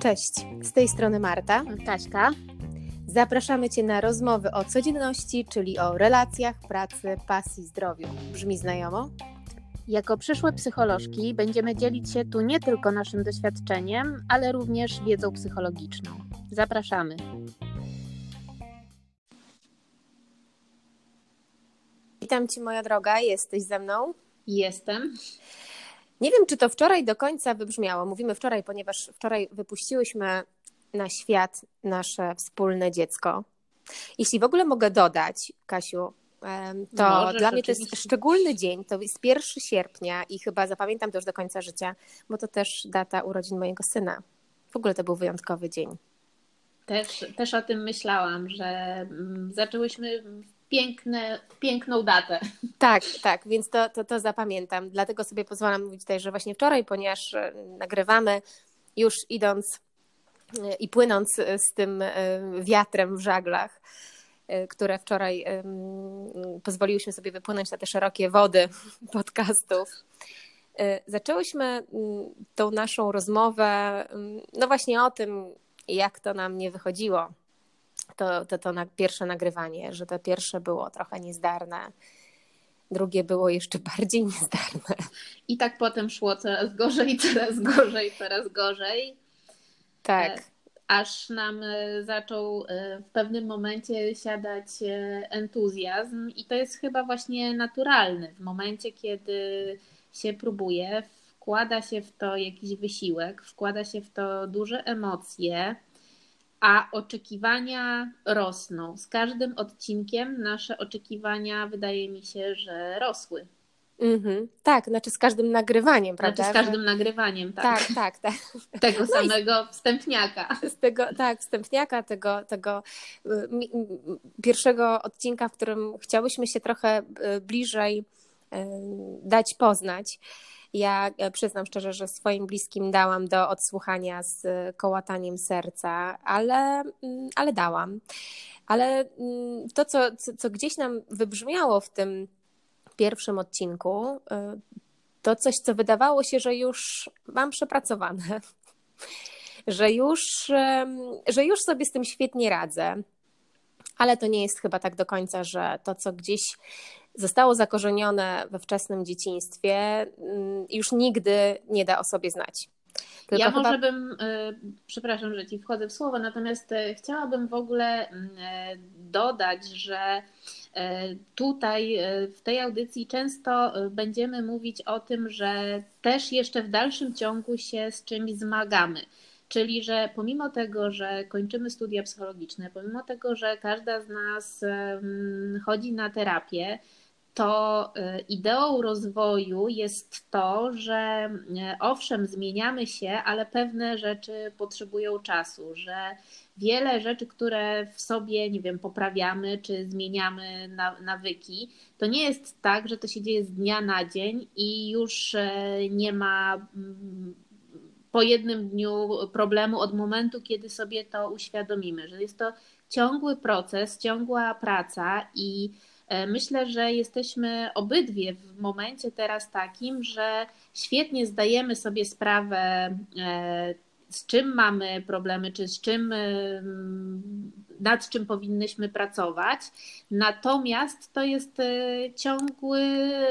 Cześć, z tej strony Marta. Kaśka. Zapraszamy Cię na rozmowy o codzienności, czyli o relacjach, pracy, pasji, zdrowiu. Brzmi znajomo? Jako przyszłe psycholożki będziemy dzielić się tu nie tylko naszym doświadczeniem, ale również wiedzą psychologiczną. Zapraszamy. Witam Cię, moja droga, jesteś ze mną? Jestem. Nie wiem, czy to wczoraj do końca wybrzmiało. Mówimy wczoraj, ponieważ wczoraj wypuściłyśmy na świat nasze wspólne dziecko. Jeśli w ogóle mogę dodać, Kasiu, to Możesz, dla mnie to jest szczególny dzień, to jest 1 sierpnia i chyba zapamiętam to już do końca życia, bo to też data urodzin mojego syna. W ogóle to był wyjątkowy dzień. Też, też o tym myślałam, że mm, zaczęłyśmy piękne, piękną datę. Tak, tak, więc to, to, to zapamiętam. Dlatego sobie pozwalam mówić tutaj, że właśnie wczoraj, ponieważ e, nagrywamy, już idąc e, i płynąc z tym e, wiatrem w żaglach, które wczoraj pozwoliłyśmy sobie wypłynąć na te szerokie wody podcastów. Zaczęłyśmy tą naszą rozmowę, no właśnie o tym, jak to nam nie wychodziło to, to, to na pierwsze nagrywanie, że to pierwsze było trochę niezdarne, drugie było jeszcze bardziej niezdarne. I tak potem szło coraz gorzej, coraz gorzej, coraz gorzej. Tak. E, aż nam e, zaczął e, w pewnym momencie siadać entuzjazm, i to jest chyba właśnie naturalne. W momencie, kiedy się próbuje, wkłada się w to jakiś wysiłek, wkłada się w to duże emocje a oczekiwania rosną. Z każdym odcinkiem nasze oczekiwania wydaje mi się, że rosły. Mm-hmm. Tak, znaczy z każdym nagrywaniem, prawda? Znaczy z każdym nagrywaniem, tak. Tak, tak. tak. Tego no samego wstępniaka. Z tego, tak, wstępniaka, tego, tego y, pierwszego odcinka, w którym chciałyśmy się trochę y, bliżej y, dać poznać. Ja e, przyznam szczerze, że swoim bliskim dałam do odsłuchania z kołataniem serca, ale, mm, ale dałam. Ale mm, to, co, co gdzieś nam wybrzmiało w tym pierwszym odcinku, e, to coś, co wydawało się, że już mam przepracowane, że już, że już sobie z tym świetnie radzę. Ale to nie jest chyba tak do końca, że to, co gdzieś zostało zakorzenione we wczesnym dzieciństwie, mm, już nigdy nie da o sobie znać. Tylko ja chyba... może bym, e, przepraszam, że ci wchodzę w słowo, natomiast e, chciałabym w ogóle mm, e, dodać, że tutaj w tej audycji często będziemy mówić o tym, że też jeszcze w dalszym ciągu się z czymś zmagamy. Czyli, że pomimo tego, że kończymy studia psychologiczne, pomimo tego, że każda z nas chodzi na terapię, to y, ideą rozwoju jest to, że y, owszem, zmieniamy się, ale pewne rzeczy potrzebują czasu, że wiele rzeczy, które w sobie, nie wiem, poprawiamy czy zmieniamy na, nawyki, to nie jest tak, że to się dzieje z dnia na dzień i już y, nie ma mm, po jednym dniu problemu od momentu, kiedy sobie to uświadomimy, że jest to ciągły proces, ciągła praca i E, myślę, że jesteśmy obydwie w momencie teraz takim, że świetnie zdajemy sobie sprawę, e, z czym mamy problemy, czy z czym, e, nad czym powinnyśmy pracować. Natomiast to jest ciągły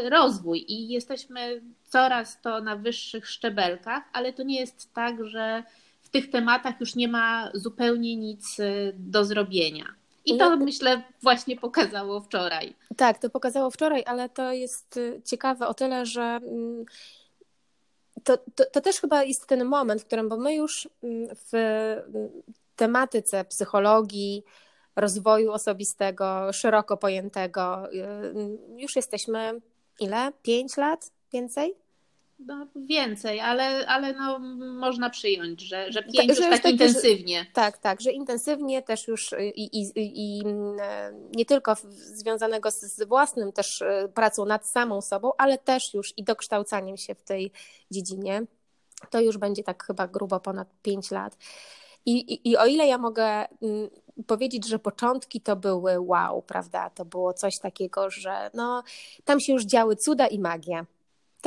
rozwój i jesteśmy coraz to na wyższych szczebelkach, ale to nie jest tak, że w tych tematach już nie ma zupełnie nic do zrobienia. I to myślę właśnie pokazało wczoraj. Tak, to pokazało wczoraj, ale to jest y, ciekawe o tyle, że mm, to, to, to też chyba jest ten moment, w którym, bo my już mm, w mm, tematyce psychologii, rozwoju osobistego, szeroko pojętego, y, już jesteśmy ile? Pięć lat? Więcej? No, więcej, ale, ale no, można przyjąć, że, że pięć już tak, tak intensywnie. Że, tak, tak, że intensywnie też już i, i, i nie tylko związanego z, z własnym też e, pracą nad samą sobą, ale też już i dokształcaniem się w tej dziedzinie. To już będzie tak chyba grubo ponad pięć lat. I, i, I o ile ja mogę mm, powiedzieć, że początki to były wow, prawda? To było coś takiego, że no, tam się już działy cuda i magia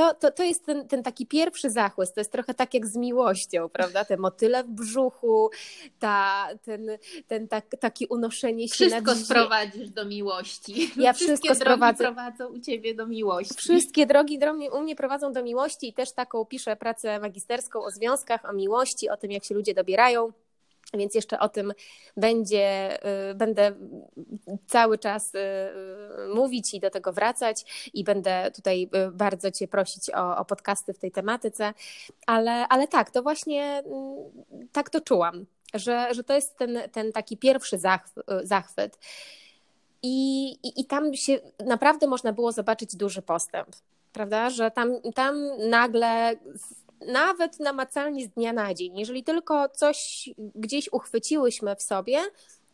to, to, to jest ten, ten taki pierwszy zachłyst, to jest trochę tak jak z miłością, prawda? Te motyle w brzuchu, ta, ten, ten tak, takie unoszenie się Wszystko sprowadzisz do miłości. Ja wszystko sprowadzę. prowadzą u Ciebie do miłości. Wszystkie drogi u mnie prowadzą do miłości i też taką piszę pracę magisterską o związkach, o miłości, o tym, jak się ludzie dobierają. Więc jeszcze o tym będzie, y, będę cały czas y, y, mówić i do tego wracać i będę tutaj bardzo Cię prosić o, o podcasty w tej tematyce, ale, ale tak, to właśnie mm, tak to czułam, że, że to jest ten, ten taki pierwszy zachwyt. I, i, I tam się naprawdę można było zobaczyć duży postęp, prawda? Że tam, tam nagle nawet namacalnie z dnia na dzień. Jeżeli tylko coś gdzieś uchwyciłyśmy w sobie,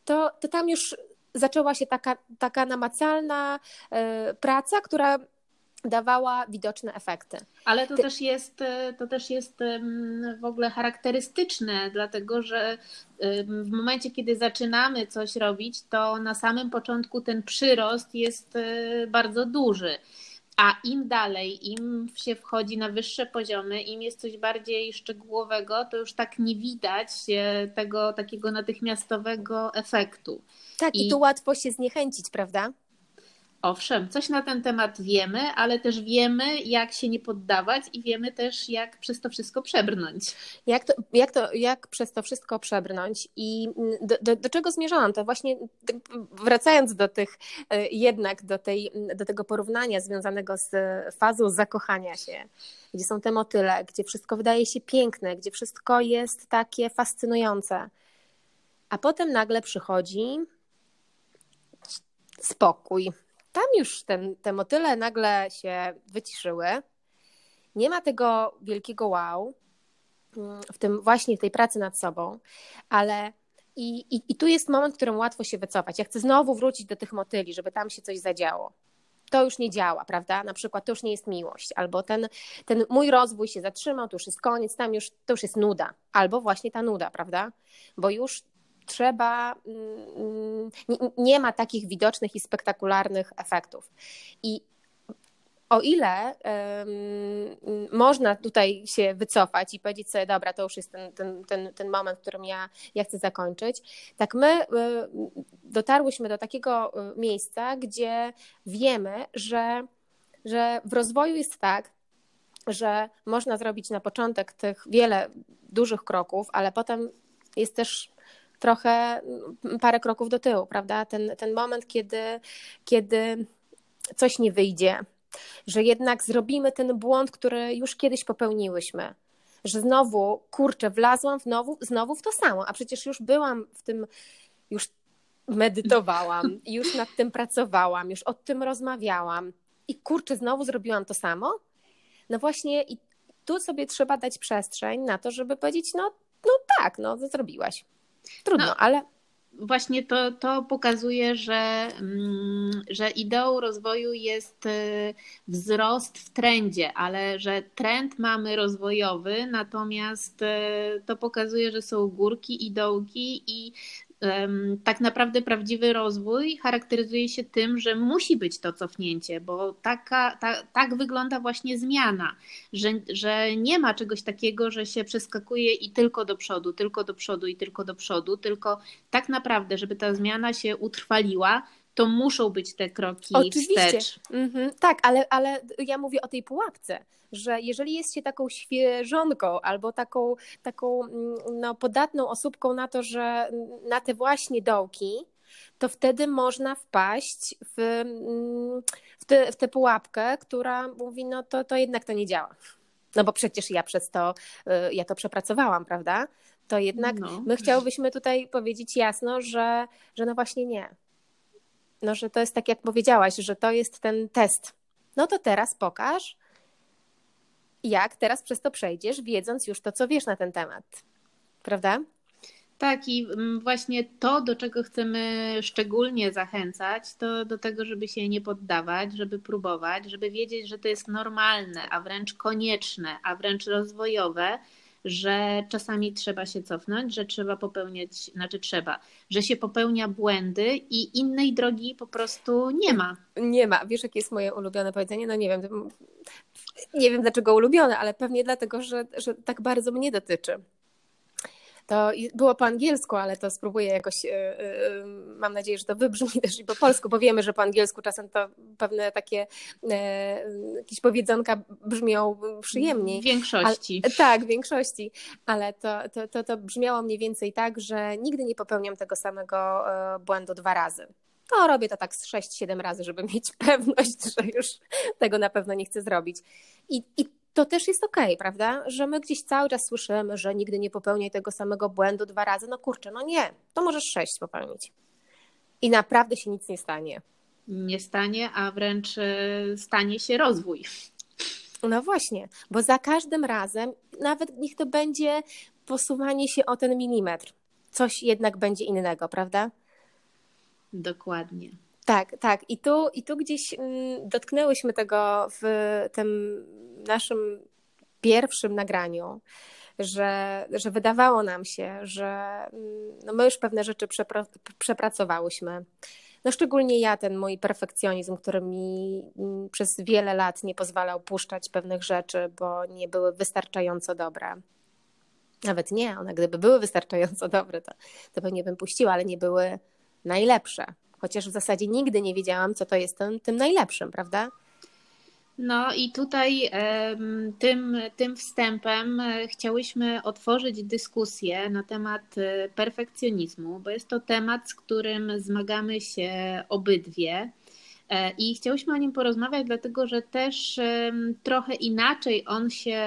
to, to tam już zaczęła się taka, taka namacalna y, praca, która dawała widoczne efekty. Ale to Ty... też jest, e, to też jest w ogóle charakterystyczne, dlatego że w momencie, kiedy zaczynamy coś robić, to na samym początku ten przyrost jest e, bardzo duży. A im dalej, im się wchodzi na wyższe poziomy, im jest coś bardziej szczegółowego, to już tak nie widać tego takiego natychmiastowego efektu. Tak, i, i tu łatwo się zniechęcić, prawda? Owszem, coś na ten temat wiemy, ale też wiemy, jak się nie poddawać i wiemy też, jak przez to wszystko przebrnąć. Jak, to, jak, to, jak przez to wszystko przebrnąć i do, do, do czego zmierzałam? To właśnie wracając do tych, e, jednak do, tej, do tego porównania związanego z fazą zakochania się, gdzie są te motyle, gdzie wszystko wydaje się piękne, gdzie wszystko jest takie fascynujące. A potem nagle przychodzi spokój, tam już ten, te motyle nagle się wyciszyły. Nie ma tego wielkiego wow mm, w tym właśnie w tej pracy nad sobą, ale i, i, i tu jest moment, w którym łatwo się wycofać. Ja chcę znowu wrócić do tych motyli, żeby tam się coś zadziało to już nie działa, prawda? Na przykład to już nie jest miłość, albo ten, ten mój rozwój się zatrzymał, to już jest koniec, tam już to już jest nuda, albo właśnie ta nuda, prawda? Bo już trzeba, mm, nie ma takich widocznych i spektakularnych efektów. I o ile um, można tutaj się wycofać i powiedzieć sobie, dobra, to już jest ten, ten, ten, ten moment, w którym ja, ja chcę zakończyć, tak my y, dotarłyśmy do takiego y, miejsca, gdzie wiemy, że, że w rozwoju jest tak, że można zrobić na początek tych wiele dużych kroków, ale potem jest też trochę mm, parę kroków do tyłu, prawda? Ten, ten moment, kiedy, kiedy coś nie wyjdzie, że jednak zrobimy ten błąd, który już kiedyś popełniłyśmy. Że znowu, kurczę, wlazłam znowu, znowu w to samo, a przecież już byłam w tym, już medytowałam, już nad tym pracowałam, już o tym rozmawiałam i kurczę, znowu zrobiłam to samo. No właśnie, i tu sobie trzeba dać przestrzeń na to, żeby powiedzieć, no, no tak, no zrobiłaś. Trudno, no, ale. Właśnie to, to pokazuje, że, mm, że ideą rozwoju jest y, wzrost w trendzie, ale że trend mamy rozwojowy, natomiast y, to pokazuje, że są górki i dołki i tak naprawdę prawdziwy rozwój charakteryzuje się tym, że musi być to cofnięcie, bo taka, ta, tak wygląda właśnie zmiana, że, że nie ma czegoś takiego, że się przeskakuje i tylko do przodu, tylko do przodu i tylko do przodu, tylko tak naprawdę, żeby ta zmiana się utrwaliła, to muszą być te kroki Oczywiście. wstecz. Mhm. Tak, ale, ale ja mówię o tej pułapce, że jeżeli jest się taką świeżonką albo taką, taką mm, no, podatną osóbką na to, że na te właśnie dołki, to wtedy można wpaść w, mm, w, te, w tę pułapkę, która mówi, no to, to jednak to nie działa. No bo przecież ja przez to, y, ja to przepracowałam, prawda? To jednak no. my chciałybyśmy tutaj powiedzieć jasno, że, że no właśnie nie no, że to jest tak, jak powiedziałaś, że to jest ten test. No to teraz pokaż, jak teraz przez to przejdziesz, wiedząc już to, co wiesz na ten temat. Prawda? Tak, i mm, właśnie to, do czego chcemy szczególnie zachęcać, to do tego, żeby się nie poddawać, żeby próbować, żeby wiedzieć, że to jest normalne, a wręcz konieczne, a wręcz rozwojowe, że czasami trzeba się cofnąć, że trzeba popełniać, znaczy trzeba, że się popełnia błędy i innej drogi po prostu nie ma. Nie ma. Wiesz, jakie jest moje ulubione powiedzenie? No nie wiem, nie wiem dlaczego ulubione, ale pewnie dlatego, że, że tak bardzo mnie dotyczy. To było po angielsku, ale to spróbuję jakoś, e, e, mam nadzieję, że to wybrzmi też i po polsku, bo wiemy, że po angielsku czasem to pewne takie e, jakieś powiedzonka brzmią przyjemniej. W większości. Ale, tak, w większości, ale to, to, to, to brzmiało mniej więcej tak, że nigdy nie popełniam tego samego błędu dwa razy. To robię to tak z 6-7 razy, żeby mieć pewność, że już tego na pewno nie chcę zrobić. I, i to też jest okej, okay, prawda? Że my gdzieś cały czas słyszymy, że nigdy nie popełniaj tego samego błędu dwa razy. No kurczę, no nie, to możesz sześć popełnić. I naprawdę się nic nie stanie. Nie stanie, a wręcz e, stanie się rozwój. No właśnie, bo za każdym razem, nawet niech to będzie posuwanie się o ten milimetr, coś jednak będzie innego, prawda? Dokładnie. Tak, tak. I tu, i tu gdzieś mm, dotknęłyśmy tego w tym naszym pierwszym nagraniu, że, że wydawało nam się, że mm, no my już pewne rzeczy przepra przepracowałyśmy. No szczególnie ja, ten mój perfekcjonizm, który mi mm, przez wiele lat nie pozwalał puszczać pewnych rzeczy, bo nie były wystarczająco dobre. Nawet nie, one gdyby były wystarczająco dobre, to, to pewnie bym puściła, ale nie były najlepsze. Chociaż w zasadzie nigdy nie wiedziałam, co to jest tym, tym najlepszym, prawda? No i tutaj tym, tym wstępem e, chciałyśmy otworzyć dyskusję na temat e, perfekcjonizmu, bo jest to temat, z którym zmagamy się obydwie. E, I chciałyśmy o nim porozmawiać, dlatego że też trochę inaczej on się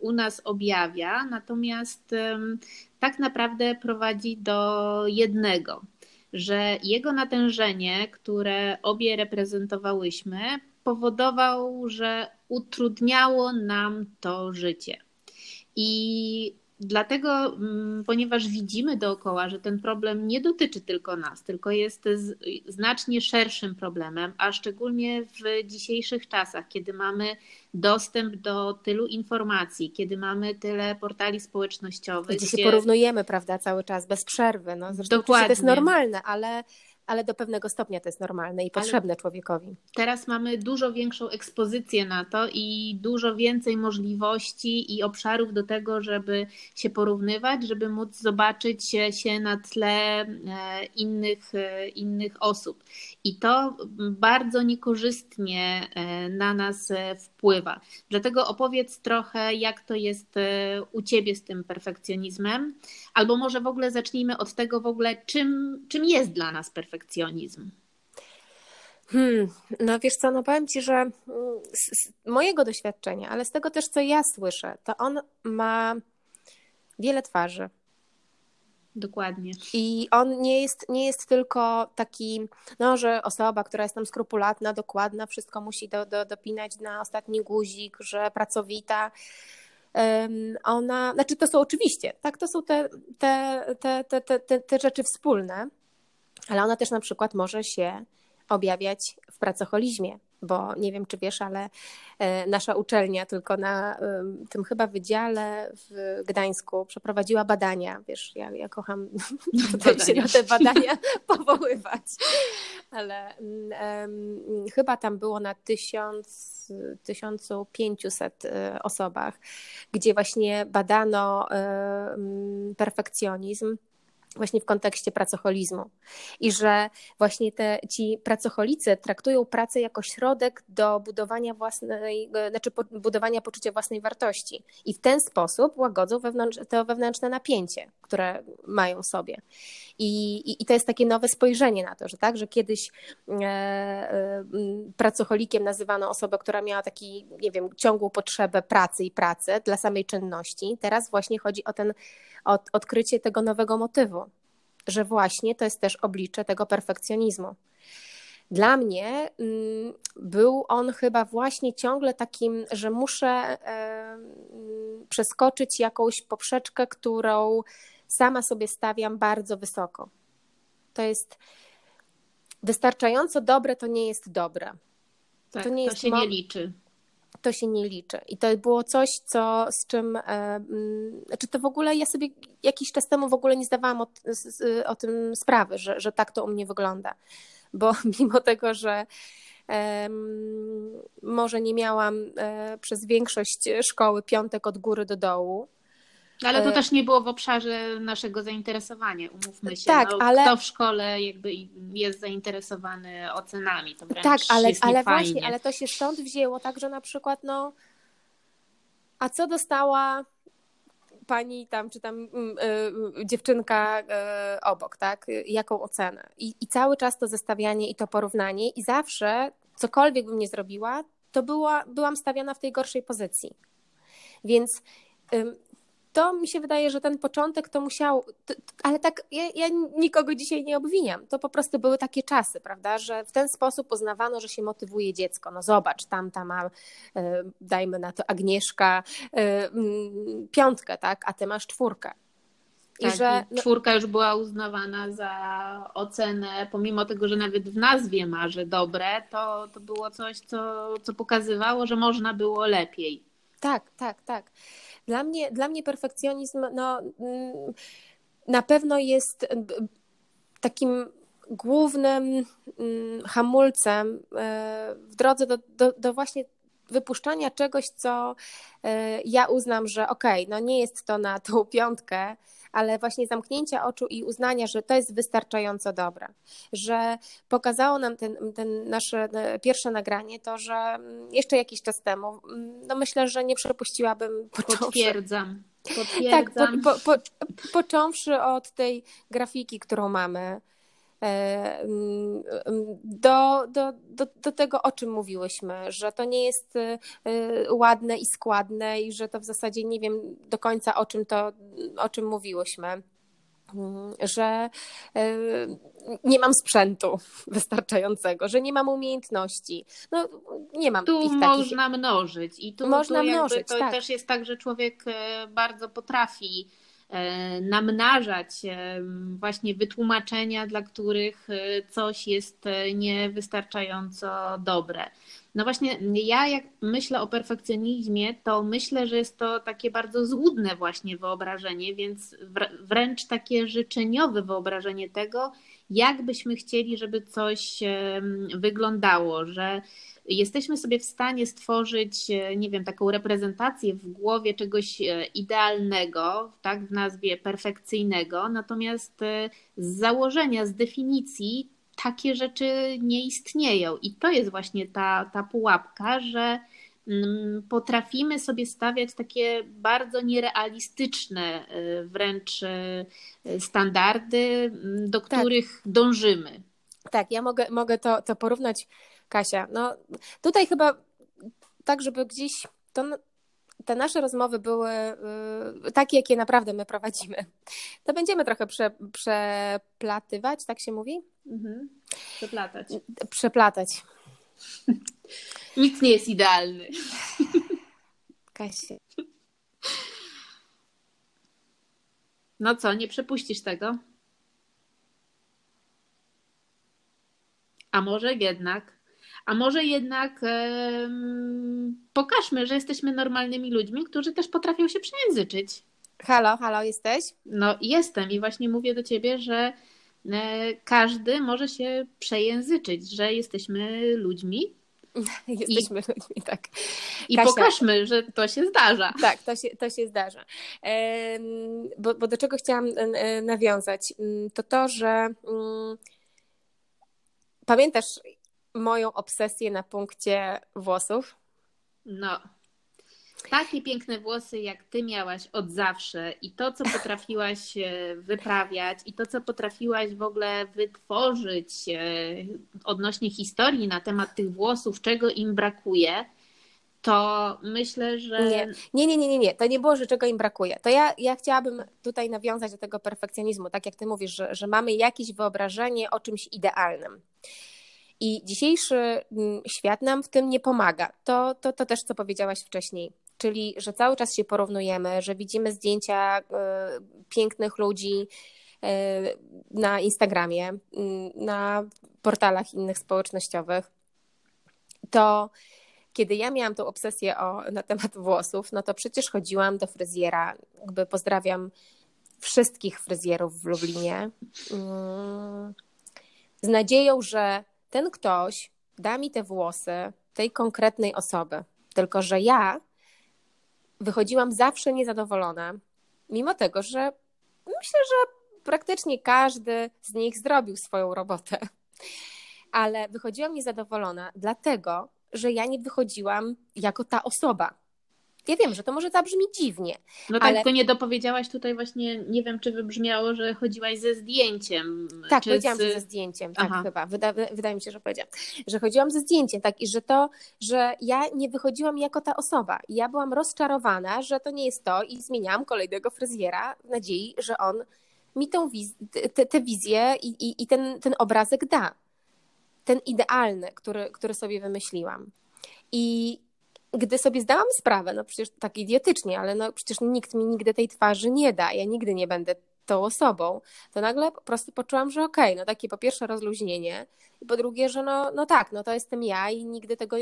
u nas objawia, natomiast tak naprawdę prowadzi do jednego, że jego natężenie, które obie reprezentowałyśmy, powodował, że utrudniało nam to życie. I Dlatego, mm, ponieważ widzimy dookoła, że ten problem nie dotyczy tylko nas, tylko jest znacznie szerszym problemem, a szczególnie w dzisiejszych czasach, kiedy mamy dostęp do tylu informacji, kiedy mamy tyle portali społecznościowych. Gdzie, gdzie... się porównujemy, prawda, cały czas, bez przerwy. No, zresztą Dokładnie. to jest normalne, ale ale do pewnego stopnia to jest normalne i potrzebne ale człowiekowi. Teraz mamy dużo większą ekspozycję na to i dużo więcej możliwości i obszarów do tego, żeby się porównywać, żeby móc zobaczyć się na tle e, innych, e, innych osób. I to bardzo niekorzystnie e, na nas wpływa. Dlatego opowiedz trochę, jak to jest u Ciebie z tym perfekcjonizmem, albo może w ogóle zacznijmy od tego w ogóle, czym, czym jest dla nas perfekcjonizm perfekcjonizm? Hmm, no wiesz co, no powiem Ci, że mm, z mojego doświadczenia, ale z tego też, co ja słyszę, to on ma wiele twarzy. Dokładnie. I on nie jest, nie jest tylko taki, no, że osoba, która jest tam skrupulatna, dokładna, wszystko musi do, do, dopinać na ostatni guzik, że pracowita. Ona, znaczy to są oczywiście, tak, to są te, te, te, te, te, te rzeczy wspólne, ale ona też na przykład może się objawiać w pracocholizmie, bo nie wiem, czy wiesz, ale e, nasza uczelnia tylko na tym chyba wydziale w Gdańsku przeprowadziła badania. Wiesz, ja, ja kocham tutaj się na te badania. powoływać, ale um, chyba tam było na tysiąc, 1500 e, osobach, gdzie właśnie badano um, perfekcjonizm właśnie w kontekście pracocholizmu. I że właśnie te, ci pracocholicy traktują pracę jako środek do budowania własnej, znaczy budowania poczucia własnej wartości. I w ten sposób łagodzą wewnątrz, to wewnętrzne napięcie, które mają sobie. I, i, I, to jest takie nowe spojrzenie na to, że tak, że kiedyś e, e, pracocholikiem nazywano osobę, która miała taki, nie wiem, ciągłą potrzebę pracy i pracy dla samej czynności. Teraz właśnie chodzi o ten od, odkrycie tego nowego motywu, że właśnie to jest też oblicze tego perfekcjonizmu. Dla mnie mm, był on chyba właśnie ciągle takim, że muszę przeskoczyć jakąś poprzeczkę, którą sama sobie stawiam bardzo wysoko. To jest wystarczająco dobre, to nie jest dobre. Tak, to, nie to jest się nie liczy. To się nie liczy. I to było coś, co z czym, e, mm, czy to w ogóle ja sobie jakiś czas temu w ogóle nie zdawałam o, o tym sprawy, że, że tak to u mnie wygląda. Bo mimo tego, że może nie miałam e, przez większość szkoły piątek od góry do dołu, ale to e, też nie było w obszarze naszego zainteresowania, umówmy się. Tak, no, ale... Kto w szkole jakby jest zainteresowany ocenami, to wręcz Tak, ale, jest ale właśnie, ale to się stąd wzięło, tak, że na przykład no a co dostała pani tam, czy tam y, dziewczynka y, obok, tak? Jaką ocenę? I, I cały czas to zestawianie i to porównanie i zawsze, cokolwiek bym nie zrobiła, to była, byłam stawiana w tej gorszej pozycji. Więc to mi się wydaje, że ten początek to musiał, to, ale tak, ja, ja, nikogo dzisiaj nie obwiniam. To po prostu były takie czasy, prawda, że w ten sposób uznawano, że się motywuje dziecko. No zobacz, tam ta ma, e, dajmy na to Agnieszka, e, piątkę, tak, a ty masz czwórkę. I tak, że i czwórka już była uznawana za ocenę, pomimo tego, że nawet w nazwie ma, że dobre, to, to było coś, co, co pokazywało, że można było lepiej. Tak, tak, tak. Dla mnie, dla mnie perfekcjonizm no, mm, na pewno jest takim głównym mm, hamulcem e, w drodze do, do, do właśnie wypuszczania czegoś, co e, ja uznam, że okej, okay, no nie jest to na tą piątkę, ale właśnie zamknięcia oczu i uznania, że to jest wystarczająco dobre, że pokazało nam ten, ten nasze pierwsze nagranie to, że mm, jeszcze jakiś czas temu, mm, no myślę, że nie przepuściłabym. Potwierdzam. Potwierdzam. Tak, po, po, po, począwszy od tej grafiki, którą mamy, do, do, do, do tego, o czym mówiłyśmy, że to nie jest e, ładne i składne i że to w zasadzie nie wiem do końca o czym to, o czym mówiłyśmy mm, że e, nie mam sprzętu wystarczającego, że nie mam umiejętności. No, nie mam tu ich można takich... mnożyć i tu, można tu mnożyć, to tak. też jest tak, że człowiek bardzo potrafi namnażać e, właśnie wytłumaczenia, dla których e, coś jest niewystarczająco dobre. No właśnie, ja jak myślę o perfekcjonizmie, to myślę, że jest to takie bardzo złudne właśnie wyobrażenie, więc wręcz takie życzeniowe wyobrażenie tego, jak byśmy chcieli, żeby coś wyglądało, że jesteśmy sobie w stanie stworzyć, e, nie wiem, taką reprezentację w głowie czegoś e, idealnego, tak, w nazwie perfekcyjnego, natomiast e, z założenia, z definicji takie rzeczy nie istnieją. I to jest właśnie ta, ta pułapka, że mm, potrafimy sobie stawiać takie bardzo nierealistyczne wręcz standardy, do tak. których tak. dążymy. Tak, ja mogę, mogę to, to porównać Kasia, no tutaj chyba tak, żeby gdzieś to, te nasze rozmowy były y, takie, jakie naprawdę my prowadzimy. To będziemy trochę prze, przeplatywać, tak się mówi? Mhm. Przeplatać. Przeplatać. Nic nie jest idealny. Kasia. No co, nie przepuścisz tego? A może jednak a może jednak pokażmy, że jesteśmy normalnymi ludźmi, którzy też potrafią się przejęzyczyć. Halo, halo, jesteś? No, jestem i właśnie mówię do ciebie, że e, każdy może się przejęzyczyć, że jesteśmy ludźmi. Jesteśmy I, ludźmi, tak. I Kasia, pokażmy, że to się zdarza. Tak, to się, to się zdarza. Bo, bo do czego chciałam nawiązać? Mm, to to, że mm, pamiętasz, moją obsesję na punkcie włosów? No. Takie piękne włosy, jak ty miałaś od zawsze, i to, co potrafiłaś e, wyprawiać, i to, co potrafiłaś w ogóle wytworzyć e, odnośnie historii na temat tych włosów, czego im brakuje, to myślę, że. Nie, nie, nie, nie, nie. To nie było, że czego im brakuje. To ja, ja chciałabym tutaj nawiązać do tego perfekcjonizmu, tak jak ty mówisz, że, że mamy jakieś wyobrażenie o czymś idealnym. I dzisiejszy mm, świat nam w tym nie pomaga. To, to, to też, co powiedziałaś wcześniej. Czyli, że cały czas się porównujemy, że widzimy zdjęcia y, pięknych ludzi y, na Instagramie, y, na portalach innych społecznościowych. To kiedy ja miałam tą obsesję o, na temat włosów, no to przecież chodziłam do fryzjera, jakby pozdrawiam wszystkich fryzjerów w Lublinie, mm, z nadzieją, że ten ktoś da mi te włosy tej konkretnej osoby. Tylko, że ja wychodziłam zawsze niezadowolona, mimo tego, że myślę, że praktycznie każdy z nich zrobił swoją robotę. Ale wychodziłam niezadowolona, dlatego, że ja nie wychodziłam jako ta osoba. Ja wiem, że to może zabrzmi dziwnie. No tak, ale... tylko nie dopowiedziałaś tutaj właśnie, nie wiem, czy wybrzmiało, że chodziłaś ze zdjęciem. Tak, powiedziałam, z... że ze zdjęciem, tak Aha. chyba. Wyda, wydaje mi się, że powiedziałam. Że chodziłam ze zdjęciem, tak, i że to, że ja nie wychodziłam jako ta osoba. I ja byłam rozczarowana, że to nie jest to i zmieniałam kolejnego fryzjera w nadziei, że on mi tę wiz te, te wizję i, i, i ten, ten obrazek da. Ten idealny, który, który sobie wymyśliłam. I gdy sobie zdałam sprawę, no przecież tak idiotycznie, ale no przecież nikt mi nigdy tej twarzy nie da, ja nigdy nie będę tą osobą, to nagle po prostu poczułam, że okej, okay, no takie po pierwsze rozluźnienie i po drugie, że no, no tak, no to jestem ja i nigdy tego,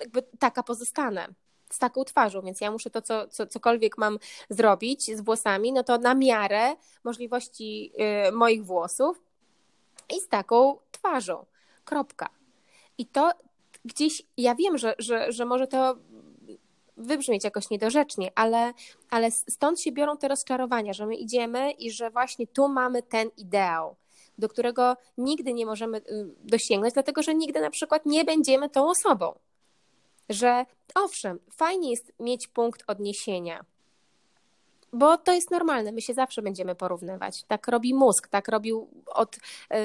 jakby taka pozostanę z taką twarzą, więc ja muszę to, co, co, cokolwiek mam zrobić z włosami, no to na miarę możliwości y, moich włosów i z taką twarzą. Kropka. I to gdzieś, ja wiem, że, że, że może to wybrzmieć jakoś niedorzecznie, ale, ale stąd się biorą te rozczarowania, że my idziemy i że właśnie tu mamy ten ideał, do którego nigdy nie możemy y, dosięgnąć, dlatego że nigdy na przykład nie będziemy tą osobą. Że owszem, fajnie jest mieć punkt odniesienia, bo to jest normalne, my się zawsze będziemy porównywać. Tak robi mózg, tak robił od. Yy,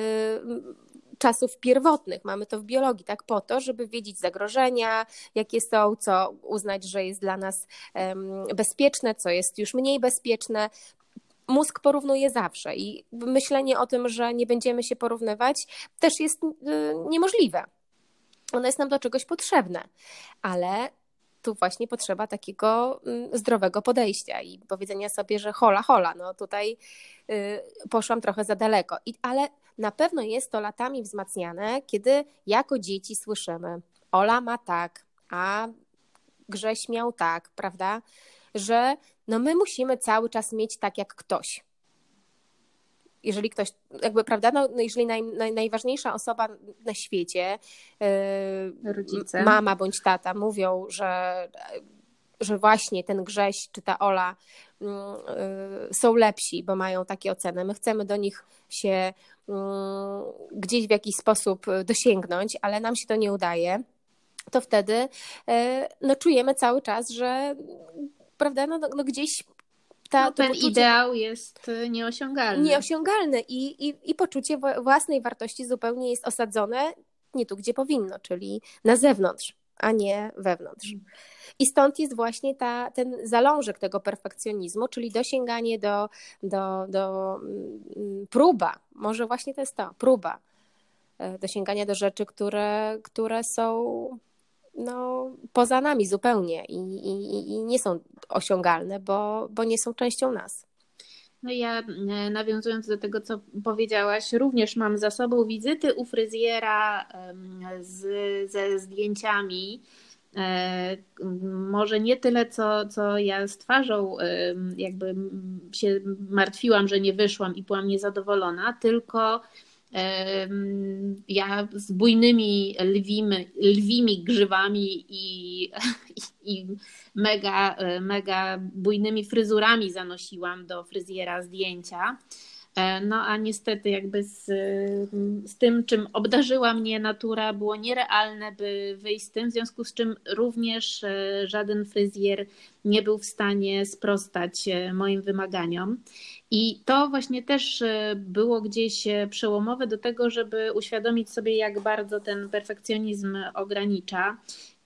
czasów pierwotnych. Mamy to w biologii, tak po to, żeby wiedzieć zagrożenia, jakie są, co uznać, że jest dla nas bezpieczne, co jest już mniej bezpieczne. Mózg porównuje zawsze i myślenie o tym, że nie będziemy się porównywać, też jest y, niemożliwe. Ono jest nam do czegoś potrzebne, ale tu właśnie potrzeba takiego zdrowego podejścia i powiedzenia sobie, że hola, hola, no tutaj y, poszłam trochę za daleko. I, ale na pewno jest to latami wzmacniane, kiedy jako dzieci słyszymy, Ola ma tak, a Grześ miał tak, prawda? Że no my musimy cały czas mieć tak jak ktoś. Jeżeli ktoś, jakby, prawda, no, no jeżeli naj, naj, najważniejsza osoba na świecie, yy, Rodzice. mama bądź tata, mówią, że, że właśnie ten Grześ czy ta Ola yy, są lepsi, bo mają takie oceny. My chcemy do nich się Mm, gdzieś w jakiś sposób dosięgnąć, ale nam się to nie udaje, to wtedy e, no, czujemy cały czas, że prawda, no, no gdzieś ta, no, ten poczucie... ideał jest nieosiągalny. Nieosiągalny i, i, i poczucie własnej wartości zupełnie jest osadzone nie tu, gdzie powinno, czyli na zewnątrz, a nie wewnątrz. I stąd jest właśnie ta, ten zalążek tego perfekcjonizmu, czyli dosięganie do, do, do mm, próba, może właśnie to jest to, próba e, dosięgania do rzeczy, które, które są no, poza nami zupełnie i, i, i nie są osiągalne, bo, bo nie są częścią nas. No ja e, nawiązując do tego, co powiedziałaś, również mam za sobą wizyty u fryzjera z, ze zdjęciami. E, może nie tyle, co, co ja z twarzą jakby się martwiłam, że nie wyszłam i byłam niezadowolona, tylko ja z bujnymi lwimi, lwimi grzywami i, i mega, mega bujnymi fryzurami zanosiłam do fryzjera zdjęcia. E, no a niestety jakby z, z tym, czym obdarzyła mnie natura, było nierealne, by wyjść z tym, w związku z czym również e, żaden fryzjer nie był w stanie sprostać e, moim wymaganiom. I to właśnie też było gdzieś przełomowe do tego, żeby uświadomić sobie, jak bardzo ten perfekcjonizm ogranicza.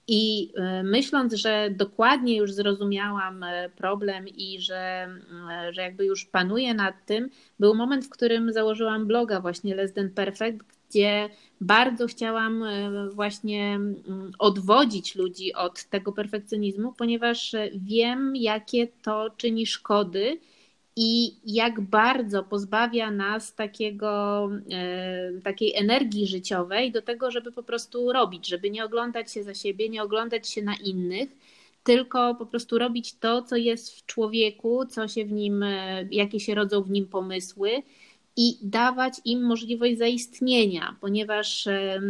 I e, myśląc, że dokładnie już zrozumiałam problem i że, że jakby już panuję nad tym, był moment, w którym założyłam bloga właśnie Less Than Perfect, gdzie bardzo chciałam właśnie mm, odwodzić ludzi od tego perfekcjonizmu, ponieważ wiem, jakie to czyni szkody i jak bardzo pozbawia nas takiego, e, takiej energii życiowej do tego, żeby po prostu robić, żeby nie oglądać się za siebie, nie oglądać się na innych, tylko po prostu robić to, co jest w człowieku, co się w nim, e, jakie się rodzą w nim pomysły i dawać im możliwość zaistnienia, ponieważ e,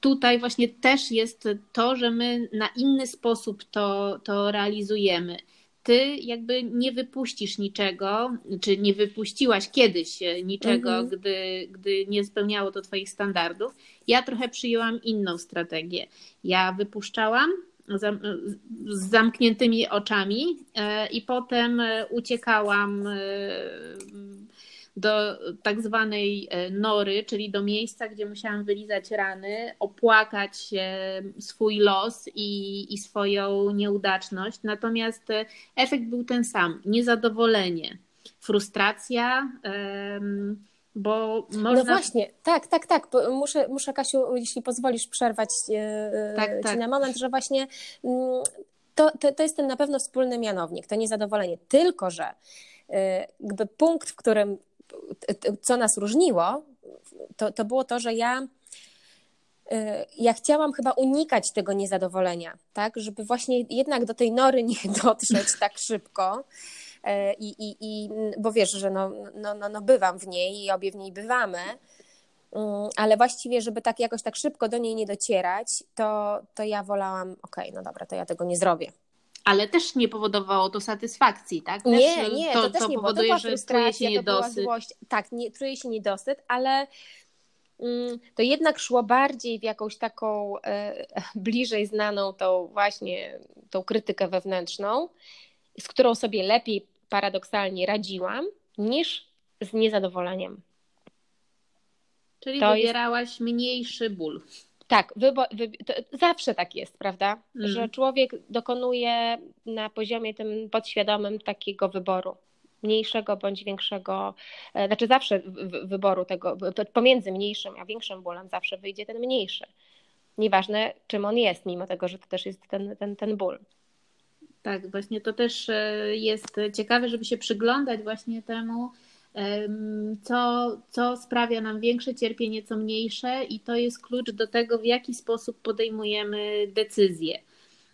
tutaj właśnie też jest to, że my na inny sposób to, to realizujemy ty jakby nie wypuścisz niczego, czy nie wypuściłaś kiedyś e, niczego, mhm. gdy, gdy nie spełniało to Twoich standardów. Ja trochę przyjęłam inną strategię. Ja wypuszczałam z zamkniętymi oczami e, i potem e, uciekałam do tak zwanej e, nory, czyli do miejsca, gdzie musiałam wylizać rany, opłakać swój los i, i swoją nieudaczność. Natomiast e, efekt był ten sam: niezadowolenie, frustracja. Bo można... No właśnie, tak, tak, tak. Muszę, muszę Kasiu, jeśli pozwolisz, przerwać e, tak, Ci tak. na moment, że właśnie mm, to, to, to jest ten na pewno wspólny mianownik, to niezadowolenie. Tylko, że jakby punkt, w którym co nas różniło, to, to było to, że ja y, ja chciałam chyba unikać tego niezadowolenia, tak, żeby właśnie jednak do tej nory nie dotrzeć tak szybko. Y, I, i, i, bo wiesz, że no, no, no, no bywam w niej i obie w niej bywamy, y, ale właściwie, żeby tak jakoś tak szybko do niej nie docierać, to, to ja wolałam, okej, okay, no dobra, to ja tego nie zrobię ale też nie powodowało to satysfakcji, tak? Też nie, nie, to, to też to nie powoduje, było. To że czuje się niedosyt. Tak, nie, czuje się niedosyt, ale mm, to jednak szło bardziej w jakąś taką e, bliżej znaną tą właśnie tą krytykę wewnętrzną, z którą sobie lepiej paradoksalnie radziłam, niż z niezadowoleniem. Czyli to wybierałaś jest... mniejszy ból. Tak, wybo- wy- zawsze tak jest, prawda? Mm. Że człowiek dokonuje na poziomie tym podświadomym takiego wyboru. Mniejszego bądź większego, e, znaczy zawsze wyboru tego, pomiędzy mniejszym a większym bólem zawsze wyjdzie ten mniejszy. Nieważne czym on jest, mimo tego, że to też jest ten, ten, ten ból. Tak, właśnie to też e, jest ciekawe, żeby się przyglądać właśnie temu, co, co sprawia nam większe cierpienie, co mniejsze, i to jest klucz do tego, w jaki sposób podejmujemy decyzje.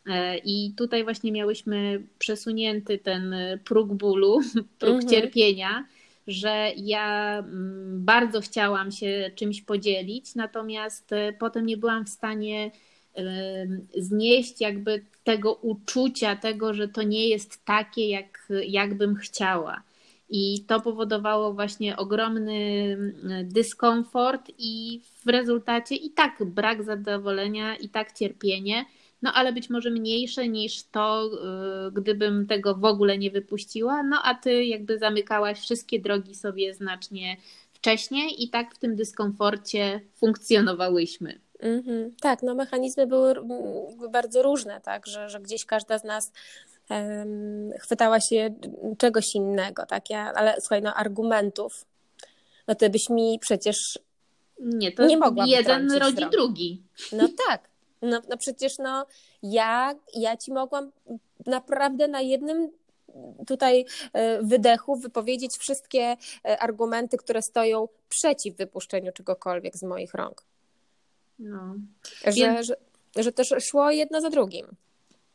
E, I tutaj właśnie miałyśmy przesunięty ten próg bólu, próg mhm. cierpienia, że ja mm, bardzo chciałam się czymś podzielić, natomiast e, potem nie byłam w stanie znieść jakby tego uczucia, tego, że to nie jest takie, jak, jak bym chciała. I to powodowało właśnie ogromny mm, dyskomfort, i w rezultacie i tak brak zadowolenia, i tak cierpienie, no ale być może mniejsze niż to, y, gdybym tego w ogóle nie wypuściła. No a ty jakby zamykałaś wszystkie drogi sobie znacznie wcześniej, i tak w tym dyskomforcie funkcjonowałyśmy. Mm-hmm. Tak, no mechanizmy były bardzo różne, tak, że, że gdzieś każda z nas chwytała się czegoś innego, tak? Ja, ale słuchaj, no argumentów, no ty byś mi przecież nie, to nie mogła jeden rodzi drugi. No tak, no, no przecież no ja, ja ci mogłam naprawdę na jednym tutaj e, wydechu wypowiedzieć wszystkie e, argumenty, które stoją przeciw wypuszczeniu czegokolwiek z moich rąk. No. Że, Więc... że, że też szło jedno za drugim.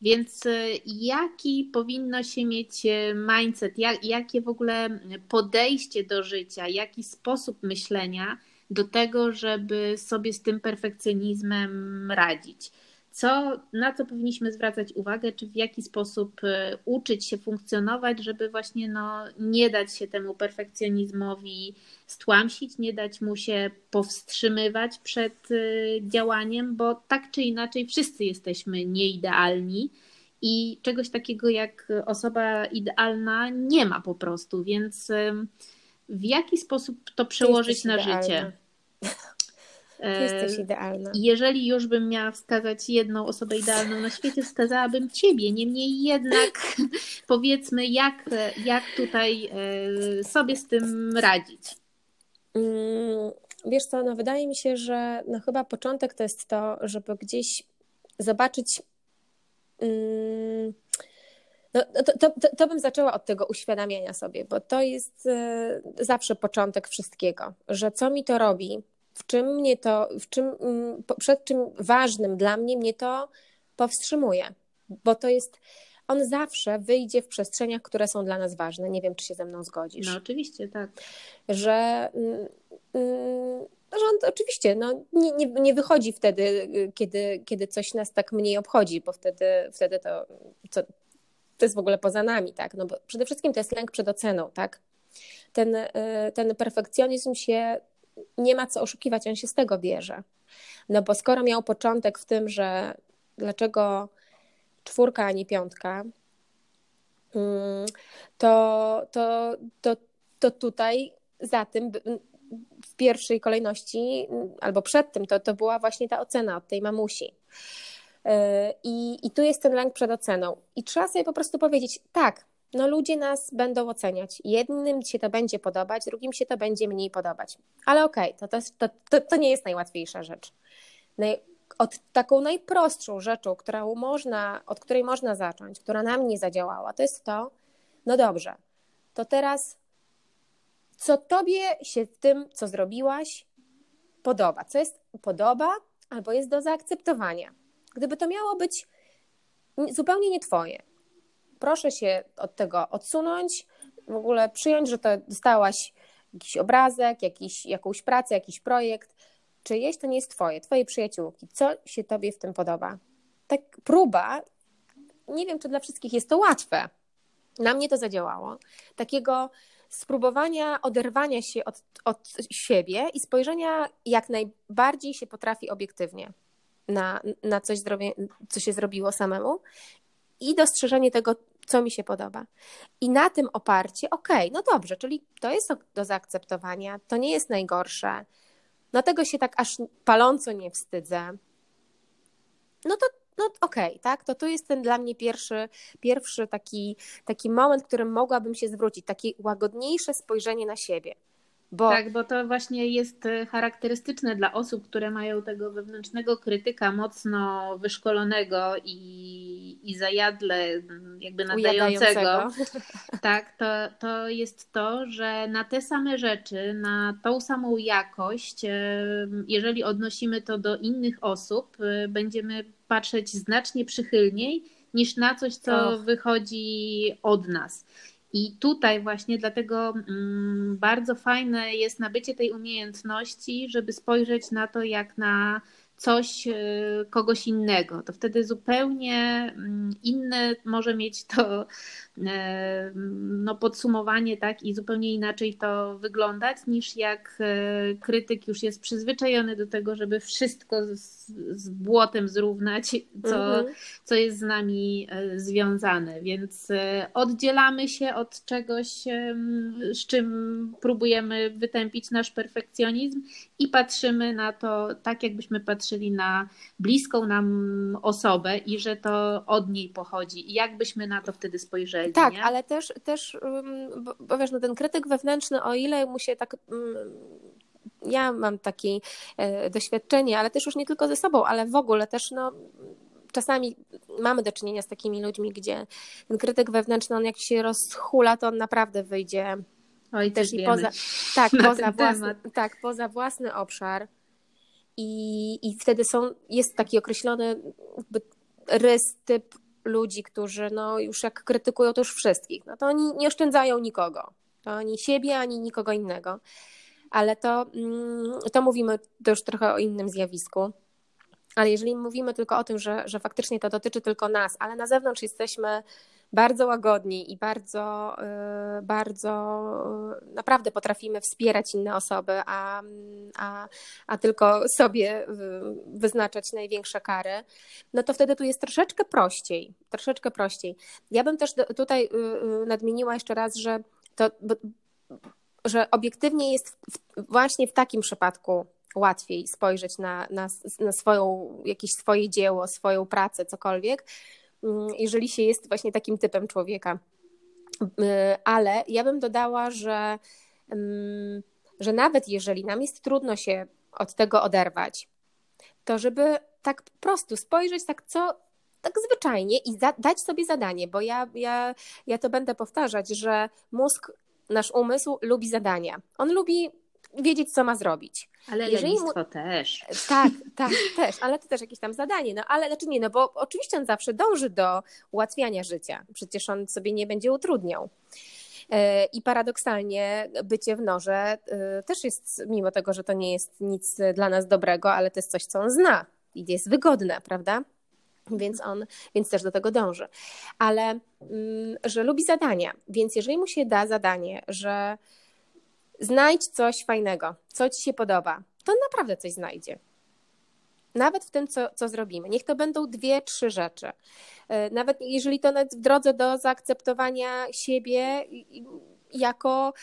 Więc e, jaki powinno się mieć e, mindset, jak, jakie w ogóle podejście do życia, jaki sposób myślenia do tego, żeby sobie z tym perfekcjonizmem radzić? Co, na co powinniśmy zwracać uwagę, czy w jaki sposób e, uczyć się funkcjonować, żeby właśnie no, nie dać się temu perfekcjonizmowi stłamsić, nie dać mu się powstrzymywać przed e, działaniem, bo tak czy inaczej wszyscy jesteśmy nieidealni i czegoś takiego jak osoba idealna nie ma po prostu, więc e, w jaki sposób to przełożyć na idealna. życie? Ty jesteś idealna. Jeżeli już bym miała wskazać jedną osobę idealną na świecie, wskazałabym ciebie. Niemniej jednak powiedzmy, jak, jak tutaj e, sobie z tym radzić. Mm, wiesz co, no wydaje mi się, że no chyba początek to jest to, żeby gdzieś zobaczyć, mm, No, to, to, to, to, bym zaczęła od tego uświadamiania sobie, bo to jest e, zawsze początek wszystkiego, że co mi to robi, w czym mnie to, w czym, mm, przed czym ważnym dla mnie mnie to powstrzymuje, bo to jest, on zawsze wyjdzie w przestrzeniach, które są dla nas ważne. Nie wiem, czy się ze mną zgodzisz. No oczywiście, tak. Że, mm, mm, że on oczywiście no, nie, nie, nie wychodzi wtedy, kiedy, kiedy coś nas tak mniej obchodzi, bo wtedy, wtedy to, to, to jest w ogóle poza nami, tak? No bo przede wszystkim to jest lęk przed oceną, tak? Ten, y, ten perfekcjonizm się nie ma co oszukiwać, on się z tego bierze. No bo skoro miał początek w tym, że dlaczego czwórka, a nie piątka, mm, to, to, to, to tutaj za tym w pierwszej kolejności, albo przed tym, to, to była właśnie ta ocena od tej mamusi. E, I, I tu jest ten lęk przed oceną. I trzeba sobie po prostu powiedzieć, tak, no ludzie nas będą oceniać. Jednym się to będzie podobać, drugim się to będzie mniej podobać. Ale okej, okay, to, to, to, to nie jest najłatwiejsza rzecz. Naj, od taką najprostszą rzeczą, którą można, od której można zacząć, która na mnie zadziałała, to jest to, no dobrze, to teraz co tobie się w tym, co zrobiłaś, podoba? Co jest podoba albo jest do zaakceptowania? Gdyby to miało być zupełnie nie twoje, proszę się od tego odsunąć, w ogóle przyjąć, że to dostałaś jakiś obrazek, jakiś, jakąś pracę, jakiś projekt, czyjeś to nie jest twoje, twojej przyjaciółki. Co się tobie w tym podoba? Tak próba, nie wiem, czy dla wszystkich jest to łatwe. Na mnie to zadziałało. Takiego spróbowania oderwania się od, od siebie i spojrzenia jak najbardziej się potrafi obiektywnie na, na coś, co się zrobiło samemu i dostrzeżenie tego, co mi się podoba. I na tym oparcie, okej, okay, no dobrze, czyli to jest do zaakceptowania, to nie jest najgorsze, no tego się tak aż paląco nie wstydzę. No to no okej, okay, tak, to tu jest ten dla mnie pierwszy, pierwszy taki, taki moment, w którym mogłabym się zwrócić, takie łagodniejsze spojrzenie na siebie. Bo... Tak, bo to właśnie jest e, charakterystyczne dla osób, które mają tego wewnętrznego krytyka mocno wyszkolonego i, i zajadle jakby nadającego. Tak, to, to jest to, że na te same rzeczy, na tą samą jakość, e, jeżeli odnosimy to do innych osób, e, będziemy patrzeć znacznie przychylniej niż na coś, co wychodzi od nas. I tutaj właśnie dlatego mm, bardzo fajne jest nabycie tej umiejętności, żeby spojrzeć na to jak na coś e, kogoś innego. To wtedy zupełnie mm, inne może mieć to no, podsumowanie, tak, i zupełnie inaczej to wyglądać, niż jak e, krytyk już jest przyzwyczajony do tego, żeby wszystko z, z błotem zrównać, co, mhm. co jest z nami związane. Więc oddzielamy się od czegoś, z czym próbujemy wytępić nasz perfekcjonizm i patrzymy na to tak, jakbyśmy patrzyli na bliską nam osobę i że to od niej pochodzi. I jak byśmy na to wtedy spojrzeli? Tak, nie? ale też, też bo, bo wiesz, no ten krytyk wewnętrzny, o ile mu się tak ja mam takie e, doświadczenie, ale też już nie tylko ze sobą, ale w ogóle też no, czasami mamy do czynienia z takimi ludźmi, gdzie ten krytyk wewnętrzny, on jak się rozhula, to on naprawdę wyjdzie Oj, też i poza, tak, poza własny, tak, poza własny obszar. I, i wtedy są, jest taki określony rys, typ ludzi, którzy no już jak krytykują to już wszystkich, no to oni nie oszczędzają nikogo. To ani siebie, ani nikogo innego. Ale to, mm, to mówimy to już trochę o innym zjawisku. Ale jeżeli mówimy tylko o tym, że, że faktycznie to dotyczy tylko nas, ale na zewnątrz jesteśmy bardzo łagodni i bardzo, y, bardzo y, naprawdę potrafimy wspierać inne osoby, a, a, a tylko sobie wyznaczać największe kary, no to wtedy tu jest troszeczkę prościej, troszeczkę prościej. Ja bym też tutaj y, nadmieniła jeszcze raz, że to, że obiektywnie jest właśnie w takim przypadku łatwiej spojrzeć na, na, na swoją, jakieś swoje dzieło, swoją pracę, cokolwiek, jeżeli się jest właśnie takim typem człowieka. Y, ale ja bym dodała, że, mm, że nawet jeżeli nam jest trudno się od tego oderwać, to żeby tak po prostu spojrzeć, tak co, tak zwyczajnie i za, dać sobie zadanie, bo ja, ja, ja to będę powtarzać, że mózg, nasz umysł lubi zadania. On lubi wiedzieć, co ma zrobić. Ale Jeżeli mu... też. Tak, tak, też, ale to też jakieś tam zadanie. No ale znaczy nie, no bo oczywiście on zawsze dąży do ułatwiania życia. Przecież on sobie nie będzie utrudniał. E, I paradoksalnie bycie w norze e, też jest, mimo tego, że to nie jest nic dla nas dobrego, ale to jest coś, co on zna i jest wygodne, prawda? Więc on, więc też do tego dąży. Ale mm, że lubi zadania, więc jeżeli mu się da zadanie, że znajdź coś fajnego, co ci się podoba, to naprawdę coś znajdzie. Nawet w tym, co, co zrobimy. Niech to będą dwie, trzy rzeczy. E, nawet jeżeli to nawet w drodze do zaakceptowania siebie jako,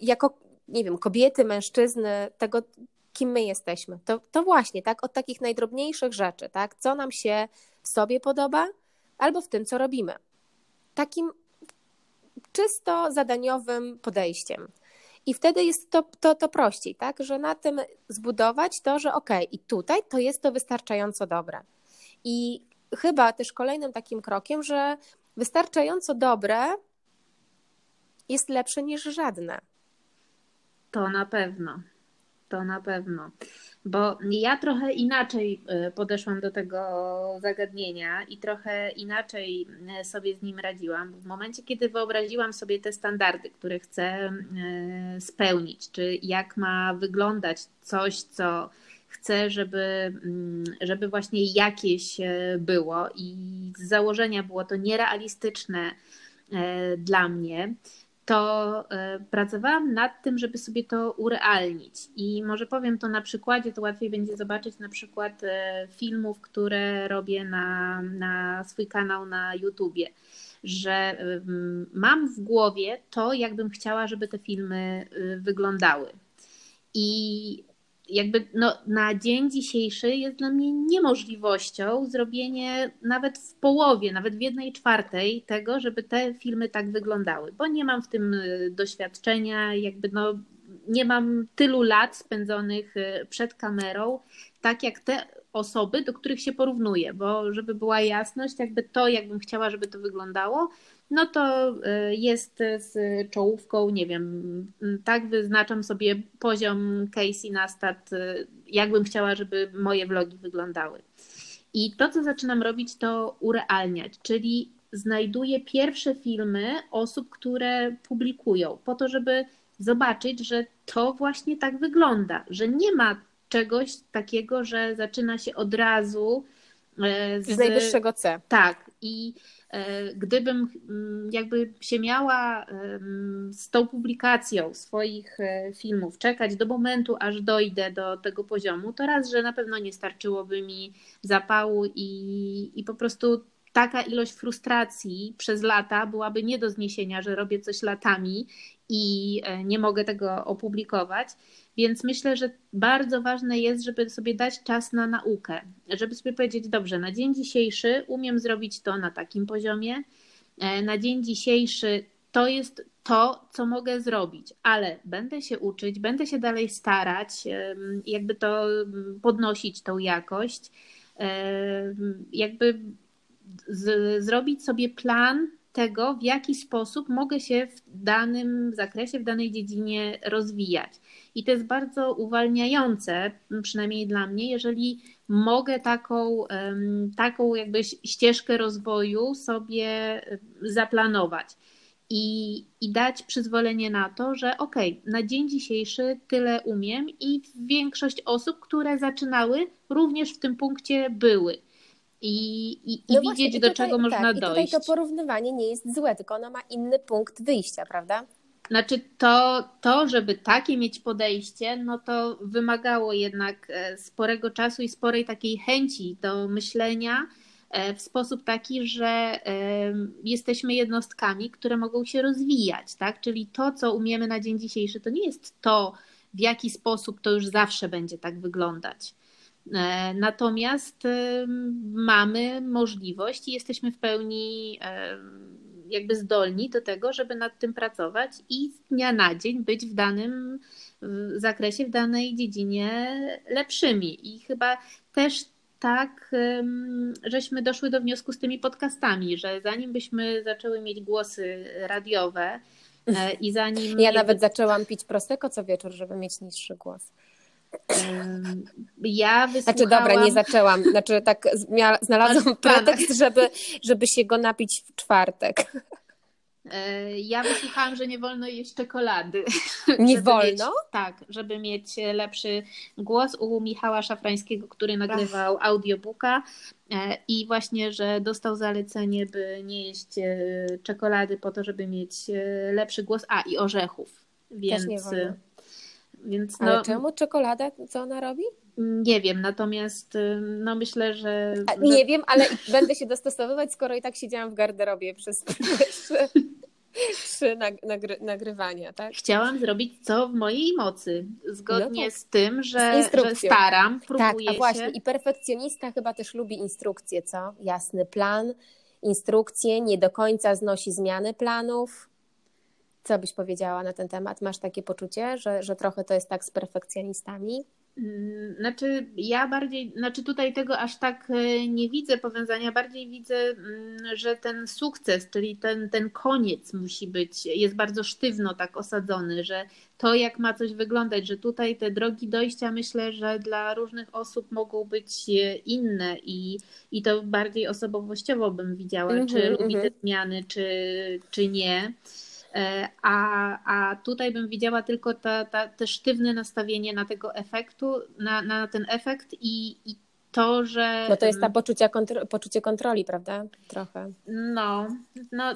jako nie wiem, kobiety, mężczyzny, tego, kim my jesteśmy. To, to właśnie, tak, od takich najdrobniejszych rzeczy, tak, co nam się w sobie podoba, albo w tym, co robimy. Takim czysto zadaniowym podejściem. I wtedy jest to, to, to prościej, tak? Że na tym zbudować to, że ok, i tutaj to jest to wystarczająco dobre. I chyba też kolejnym takim krokiem, że wystarczająco dobre jest lepsze niż żadne. To na pewno. To na pewno. Bo ja trochę inaczej e, podeszłam do tego zagadnienia i trochę inaczej e, sobie z nim radziłam. W momencie, kiedy wyobraziłam sobie te standardy, które chcę e, spełnić, czy jak ma wyglądać coś, co chcę, żeby, mm, żeby właśnie jakieś było i z założenia było to nierealistyczne dla mnie, to e, pracowałam nad tym, żeby sobie to urealnić. I może powiem to na przykładzie, to łatwiej będzie zobaczyć na przykład e, filmów, które robię na, na swój kanał na YouTubie. Że mam w głowie to, jakbym chciała, żeby te filmy e, wyglądały. I jakby no, na dzień dzisiejszy jest dla mnie niemożliwością zrobienie nawet w połowie, nawet w jednej czwartej tego, żeby te filmy tak wyglądały, bo nie mam w tym y, doświadczenia, jakby no, nie mam tylu lat spędzonych y, przed kamerą, tak jak te osoby, do których się porównuje, bo żeby była jasność, jakby to, jakbym chciała, żeby to wyglądało, no to y, jest z czołówką, nie wiem, tak wyznaczam sobie poziom Casey Nastat, y, jakbym chciała, żeby moje vlogi wyglądały. I to, co zaczynam robić, to urealniać, czyli znajduję pierwsze filmy osób, które publikują, po to, żeby zobaczyć, że to właśnie tak wygląda, że nie ma czegoś takiego, że zaczyna się od razu z, z najwyższego C. Tak. I e, gdybym mm, jakby się miała z tą publikacją swoich e, filmów czekać do momentu, aż dojdę do tego poziomu, to raz, że na pewno nie starczyłoby mi zapału i, i po prostu taka ilość frustracji przez lata byłaby nie do zniesienia, że robię coś latami i e, nie mogę tego opublikować. Więc myślę, że bardzo ważne jest, żeby sobie dać czas na naukę, żeby sobie powiedzieć, dobrze, na dzień dzisiejszy umiem zrobić to na takim poziomie, e, na dzień dzisiejszy to jest to, co mogę zrobić, ale będę się uczyć, będę się dalej starać, jakby to podnosić tą jakość, jakby z, zrobić sobie plan tego, w jaki sposób mogę się w danym zakresie, w danej dziedzinie rozwijać. I to jest bardzo uwalniające, przynajmniej dla mnie, jeżeli mogę taką, taką jakby ścieżkę rozwoju sobie zaplanować. I, i dać przyzwolenie na to, że ok, na dzień dzisiejszy tyle umiem i większość osób, które zaczynały, również w tym punkcie były i, i, i no widzieć, właśnie, do tutaj, czego można tak, dojść. I tutaj to porównywanie nie jest złe, tylko ono ma inny punkt wyjścia, prawda? Znaczy to, to, żeby takie mieć podejście, no to wymagało jednak e, sporego czasu i sporej takiej chęci do myślenia e, w sposób taki, że jesteśmy jednostkami, które mogą się rozwijać, tak? Czyli to, co umiemy na dzień dzisiejszy, to nie jest to, w jaki sposób to już zawsze będzie tak wyglądać. E, natomiast mamy możliwość i jesteśmy w pełni jakby zdolni do tego, żeby nad tym pracować i z dnia na dzień być w danym zakresie, w danej dziedzinie lepszymi. I chyba też tak żeśmy doszły do wniosku z tymi podcastami, że zanim byśmy zaczęły mieć głosy radiowe e, i zanim. Ja nawet zaczęłam pić prosecco co wieczór, żeby mieć niższy głos. Ja wysłuchałam... Znaczy dobra, nie zaczęłam. Znaczy tak znalazłam pretekst, żeby, żeby się go napić w czwartek. E, ja wysłuchałam, że nie wolno jeść czekolady. Nie wolno? Mieć, tak, żeby mieć lepszy głos u Michała Szafrańskiego, który nagrywał Ach. audiobooka e, i właśnie, że dostał zalecenie, by nie jeść e, czekolady po to, żeby mieć lepszy głos, a i orzechów. Więc, Też nie wolno. Więc no, Ale czemu czekolada? Co ona robi? Nie wiem, natomiast no myślę, że. Nie wiem, ale będę się dostosowywać, skoro i tak siedziałam w garderobie przez trzy nagry nagrywania, tak? Chciałam zrobić co w mojej mocy, zgodnie no tak. z tym, że, z że staram, próbuję Tak, a właśnie się. i perfekcjonista chyba też lubi instrukcje, co? Jasny plan, instrukcje, nie do końca znosi zmiany planów. Co byś powiedziała na ten temat? Masz takie poczucie, że, że trochę to jest tak z perfekcjonistami? Mm, znaczy, ja bardziej, znaczy tutaj tego aż tak e, nie widzę powiązania, bardziej widzę, mm, że ten sukces, czyli ten, ten koniec musi być, jest bardzo sztywno tak osadzony, że to jak ma coś wyglądać, że tutaj te drogi dojścia myślę, że dla różnych osób mogą być e, inne i, i to bardziej osobowościowo bym widziała, mm -hmm, czy lubi mm -hmm. te zmiany, czy, czy nie. E, a, a tutaj bym widziała tylko ta, ta, te sztywne nastawienie na tego efektu, na, na ten efekt i, i to, że. No to jest ta poczucie, kontro, poczucie kontroli, prawda? Trochę. No, no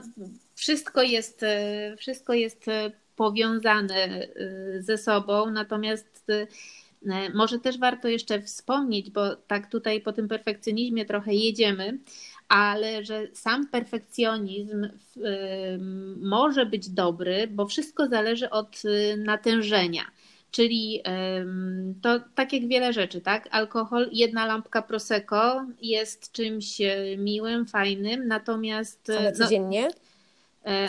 wszystko jest, e, wszystko jest e, powiązane ze sobą, natomiast może też warto jeszcze wspomnieć, bo tak tutaj po tym perfekcjonizmie trochę jedziemy, ale że sam perfekcjonizm może być dobry, bo wszystko zależy od y, natężenia. Czyli to tak jak wiele rzeczy, tak? Alkohol, jedna lampka Prosecco jest czymś e, miłym, fajnym, natomiast. E, ale no, codziennie? No,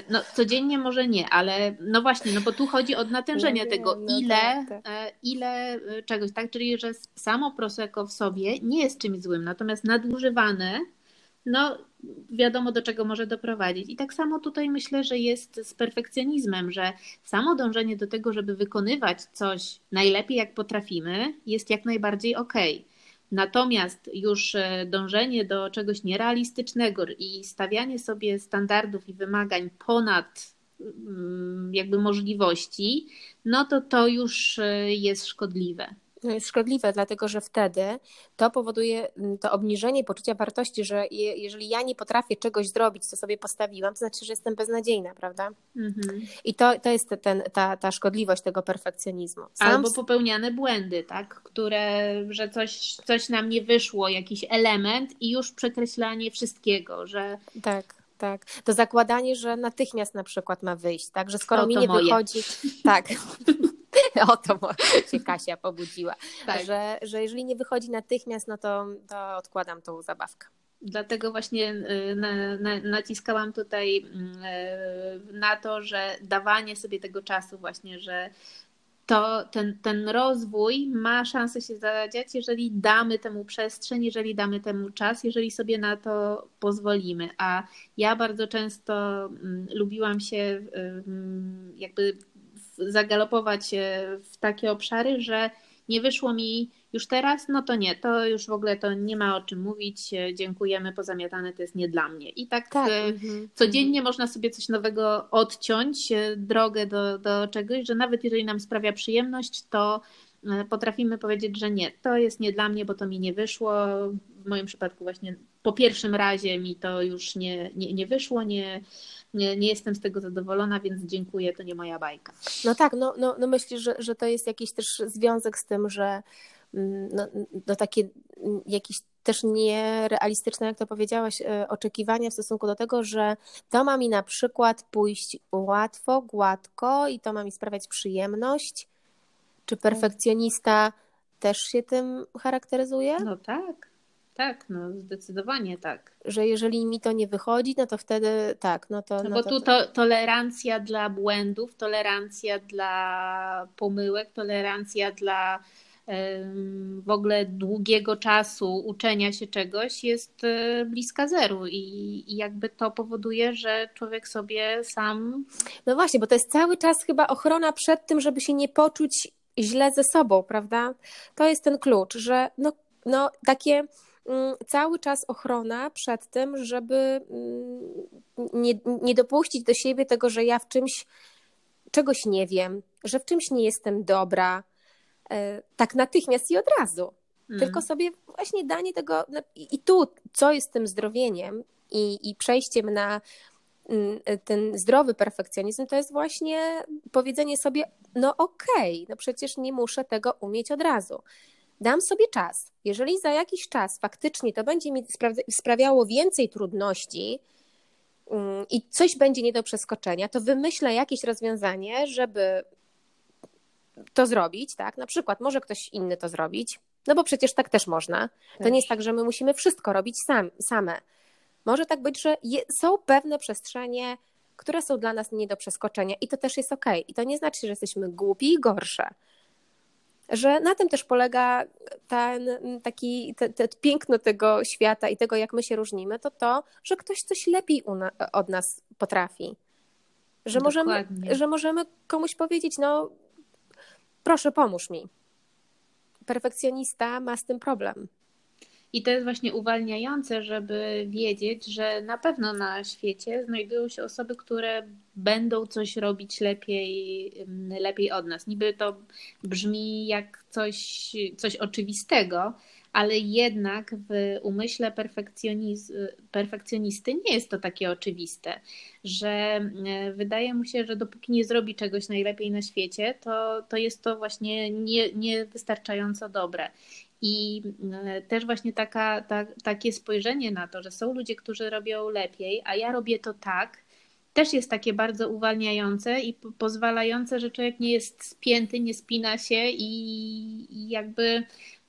no, codziennie może nie, ale no właśnie, no bo tu chodzi o natężenie no, tego, no, ile, tak, tak. ile czegoś, tak? Czyli, że samo Prosecco w sobie nie jest czymś złym, natomiast nadużywane no wiadomo do czego może doprowadzić. I tak samo tutaj myślę, że jest z perfekcjonizmem, że samo dążenie do tego, żeby wykonywać coś najlepiej jak potrafimy, jest jak najbardziej okej. Okay. Natomiast już e, dążenie do czegoś nierealistycznego i stawianie sobie standardów i wymagań ponad mm, jakby możliwości, no to to już e, jest szkodliwe jest szkodliwe, dlatego że wtedy to powoduje mm, to obniżenie poczucia wartości, że je, jeżeli ja nie potrafię czegoś zrobić, co sobie postawiłam, to znaczy, że jestem beznadziejna, prawda? Mhm. I to, to jest ten, ta, ta szkodliwość tego perfekcjonizmu. Sam... Albo popełniane błędy, tak? Które, że coś, coś nam nie wyszło, jakiś element i już przekreślanie wszystkiego, że. Tak tak. To zakładanie, że natychmiast na przykład ma wyjść, tak? Że skoro mi nie moje. wychodzi. Tak. o to się Kasia pobudziła. Tak. Że, że jeżeli nie wychodzi natychmiast, no to, to odkładam tą zabawkę. Dlatego właśnie y, na, na, naciskałam tutaj y, na to, że dawanie sobie tego czasu właśnie, że to ten, ten rozwój ma szansę się zadziać, jeżeli damy temu przestrzeń, jeżeli damy temu czas, jeżeli sobie na to pozwolimy. A ja bardzo często mm, lubiłam się jakby zagalopować w takie obszary, że nie wyszło mi już teraz, no to nie, to już w ogóle to nie ma o czym mówić, dziękujemy, pozamiatane to jest nie dla mnie. I tak, tak. Mhm, codziennie mhm. można sobie coś nowego odciąć, e, drogę do, do czegoś, że nawet jeżeli nam sprawia przyjemność, to e, potrafimy powiedzieć, że nie, to jest nie dla mnie, bo to mi nie wyszło. W moim przypadku właśnie po pierwszym razie mi to już nie, nie, nie wyszło, nie, nie, nie jestem z tego zadowolona, więc dziękuję, to nie moja bajka. No tak, no, no, no myślisz, że, że to jest jakiś też związek z tym, że mm, no, no takie mm, jakieś też nierealistyczne, jak to powiedziałaś, e, oczekiwania w stosunku do tego, że to ma mi na przykład pójść łatwo, gładko i to ma mi sprawiać przyjemność. Czy perfekcjonista też się tym charakteryzuje? No tak. Tak, no zdecydowanie tak. Że jeżeli mi to nie wychodzi, no to wtedy tak, no to. No, no bo to, tu to, tolerancja dla błędów, tolerancja dla pomyłek, tolerancja dla w ogóle długiego czasu uczenia się czegoś jest e, bliska zeru i, i jakby to powoduje, że człowiek sobie sam. No właśnie, bo to jest cały czas chyba ochrona przed tym, żeby się nie poczuć źle ze sobą, prawda? To jest ten klucz, że no, no takie cały czas ochrona przed tym, żeby mm, nie, nie dopuścić do siebie tego, że ja w czymś czegoś nie wiem, że w czymś nie jestem dobra, e, tak natychmiast i od razu. Mm. Tylko sobie właśnie danie tego, no, i tu, co jest tym zdrowieniem i, i przejściem na mm, ten zdrowy perfekcjonizm, to jest właśnie powiedzenie sobie, no okej, okay, no przecież nie muszę tego umieć od razu. Dam sobie czas. Jeżeli za jakiś czas faktycznie to będzie mi sprawiało więcej trudności, Mm, i coś będzie nie do przeskoczenia, to wymyślę jakieś rozwiązanie, żeby to zrobić, tak? Na przykład może ktoś inny to zrobić, no bo przecież tak też można. To nie jest tak, że my musimy wszystko robić sam, same. Może tak być, że je, są pewne przestrzenie, które są dla nas nie do przeskoczenia i to też jest ok. I to nie znaczy, że jesteśmy głupi i gorsze że na tym też polega ten taki te, te piękno tego świata i tego, jak my się różnimy, to to, że ktoś coś lepiej na, od nas potrafi. Że możemy, że możemy komuś powiedzieć, no proszę, pomóż mi. Perfekcjonista ma z tym problem. I to jest właśnie uwalniające, żeby wiedzieć, że na pewno na świecie znajdują się osoby, które będą coś robić lepiej, lepiej od nas. Niby to brzmi jak coś, coś oczywistego, ale jednak w umyśle perfekcjonisty nie jest to takie oczywiste, że e, wydaje mu się, że dopóki nie zrobi czegoś najlepiej na świecie, to, to jest to właśnie nie, niewystarczająco dobre. I e, też właśnie taka, ta, takie spojrzenie na to, że są ludzie, którzy robią lepiej, a ja robię to tak, też jest takie bardzo uwalniające i pozwalające, że człowiek nie jest spięty, nie spina się i, jakby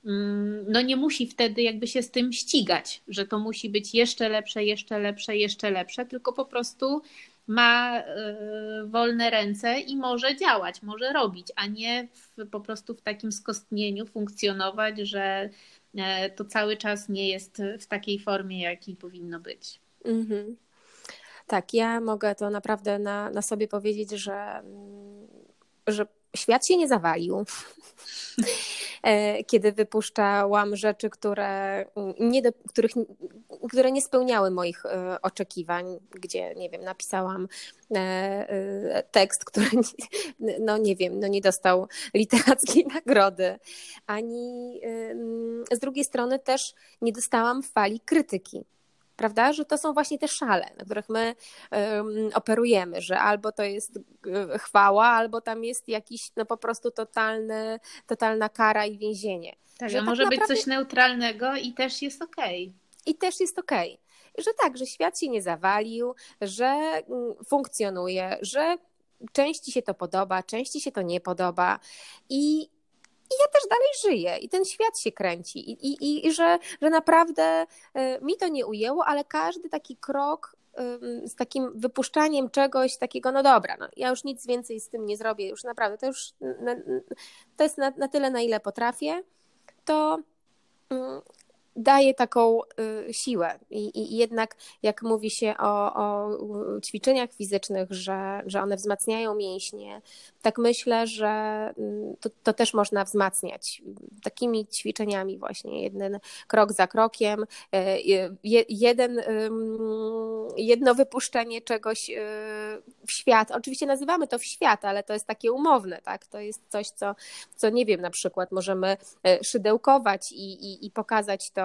mm, no nie musi wtedy jakby się z tym ścigać, że to musi być jeszcze lepsze, jeszcze lepsze, jeszcze lepsze, tylko po prostu ma e, wolne ręce i może działać, może robić, a nie w, po prostu w takim skostnieniu funkcjonować, że e, to cały czas nie jest w takiej formie, jakiej powinno być. Mhm. Tak, ja mogę to naprawdę na, na sobie powiedzieć, że, mm, że świat się nie zawalił. E, kiedy wypuszczałam rzeczy, które nie, do, których, które nie spełniały moich e, oczekiwań, gdzie, nie wiem, napisałam e, tekst, który, no nie wiem, no nie dostał literackiej nagrody, ani z drugiej strony też nie dostałam fali krytyki prawda? Że to są właśnie te szale, na których my um, operujemy, że albo to jest e, chwała, albo tam jest jakiś no po prostu totalny, totalna kara i więzienie. Tak, że tak może naprawdę... być coś neutralnego i też jest okej. Okay. I też jest okej. Okay. Że tak, że świat się nie zawalił, że funkcjonuje, że części się to podoba, części się to nie podoba i i ja też dalej żyję. I ten świat się kręci. I, i, i że, że naprawdę e, mi to nie ujęło, ale każdy taki krok z takim wypuszczaniem czegoś takiego, no dobra, no, ja już nic więcej z tym nie zrobię, już naprawdę, to już na, to jest na, na tyle, na ile potrafię, to mm, daje taką y, siłę. I, I, jednak, jak mówi się o, o ćwiczeniach fizycznych, że, że one wzmacniają mięśnie, tak myślę, że mm, to, to też można wzmacniać takimi ćwiczeniami, właśnie jeden krok za krokiem, y, jeden, jedno wypuszczenie czegoś y, w świat. Oczywiście nazywamy to w świat, ale to jest takie umowne, tak? To jest coś, co, co nie wiem, na przykład możemy szydełkować i, i, i pokazać to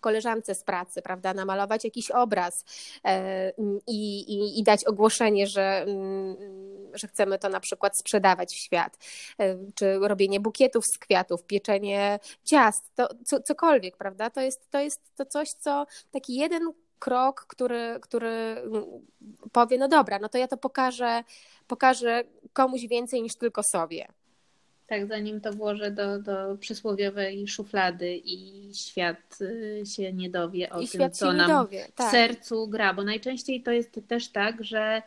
koleżance z pracy, prawda, namalować jakiś obraz e, i, i, i dać ogłoszenie, że, mm, że chcemy to na przykład sprzedawać w świat, e, czy robienie bukietów z kwiatów, pieczenie ciast, to co, cokolwiek, prawda, to jest, to jest to coś, co taki jeden krok, który, który mm, powie, no dobra, no to ja to pokażę, pokażę komuś więcej niż tylko sobie. Tak, zanim to włożę do, do przysłowiowej szuflady i świat y, się nie dowie o I tym, co nam dowie, tak. w sercu gra, bo najczęściej to jest też tak, że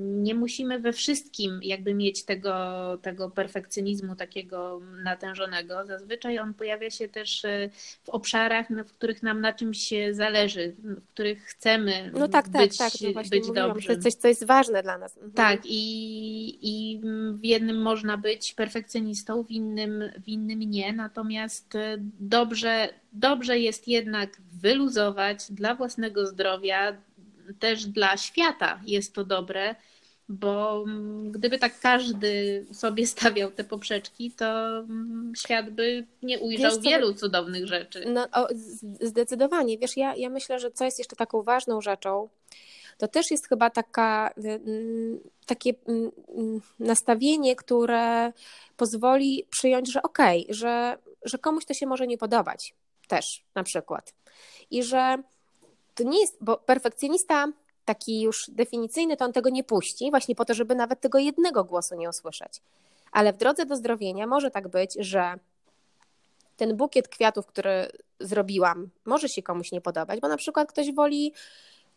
nie musimy we wszystkim jakby mieć tego, tego perfekcjonizmu takiego natężonego. Zazwyczaj on pojawia się też e, w obszarach, w których nam na czymś zależy, w których chcemy no tak, tak być, tak, tak, no być dobrze. To jest coś, co jest ważne dla nas. Mhm. Tak, i, i w jednym można być perfekcjonistą, w innym, w innym nie, natomiast e, dobrze, dobrze jest jednak wyluzować dla własnego zdrowia, też dla świata jest to dobre, bo gdyby tak każdy sobie stawiał te poprzeczki, to świat by nie ujrzał Wiesz, wielu cudownych rzeczy. No, o, zdecydowanie. Wiesz, ja, ja myślę, że co jest jeszcze taką ważną rzeczą, to też jest chyba taka, takie nastawienie, które pozwoli przyjąć, że okej, okay, że, że komuś to się może nie podobać też na przykład. I że to nie jest, bo perfekcjonista taki już definicyjny, to on tego nie puści, właśnie po to, żeby nawet tego jednego głosu nie usłyszeć. Ale w drodze do zdrowienia może tak być, że ten bukiet kwiatów, który zrobiłam, może się komuś nie podobać, bo na przykład ktoś woli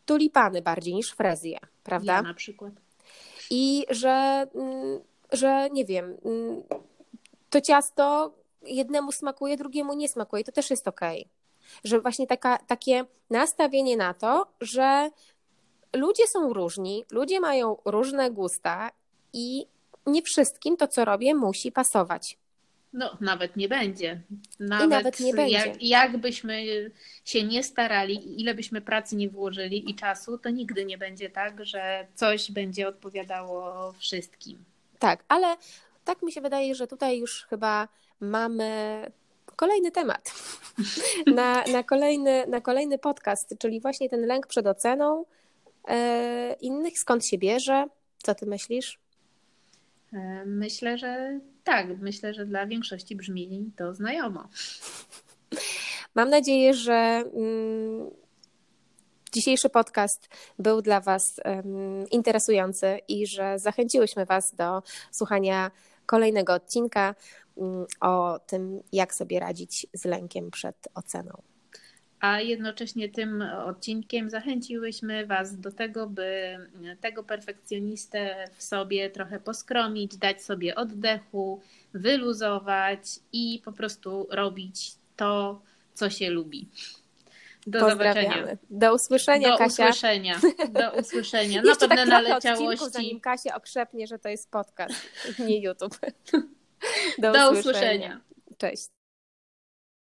tulipany bardziej niż frezję, prawda? Ja na przykład. I że, mm, że nie wiem, mm, to ciasto jednemu smakuje, drugiemu nie smakuje, to też jest okej. Okay że właśnie taka, takie nastawienie na to, że ludzie są różni, ludzie mają różne gusta i nie wszystkim to, co robię, musi pasować. No, nawet nie będzie. Nawet, I nawet nie będzie. Jak, jakbyśmy się nie starali, ile byśmy pracy nie włożyli i czasu, to nigdy nie będzie tak, że coś będzie odpowiadało wszystkim. Tak, ale tak mi się wydaje, że tutaj już chyba mamy kolejny temat na, na, kolejny, na kolejny podcast, czyli właśnie ten lęk przed oceną e, innych, skąd się bierze? Co ty myślisz? E, myślę, że tak. Myślę, że dla większości brzmi to znajomo. Mam nadzieję, że mm, dzisiejszy podcast był dla Was interesujący i że zachęciłyśmy Was do słuchania kolejnego odcinka. O tym, jak sobie radzić z lękiem przed oceną. A jednocześnie tym odcinkiem zachęciłyśmy Was do tego, by tego perfekcjonistę w sobie trochę poskromić, dać sobie oddechu, wyluzować i po prostu robić to, co się lubi. Do zobaczenia. Do usłyszenia, do Kasia. Usłyszenia. Do usłyszenia. Na pewne tak naleciałości. Odcinku, zanim Kasia okrzepnie, że to jest podcast, nie YouTube. Do, Do usłyszenia. usłyszenia. Cześć.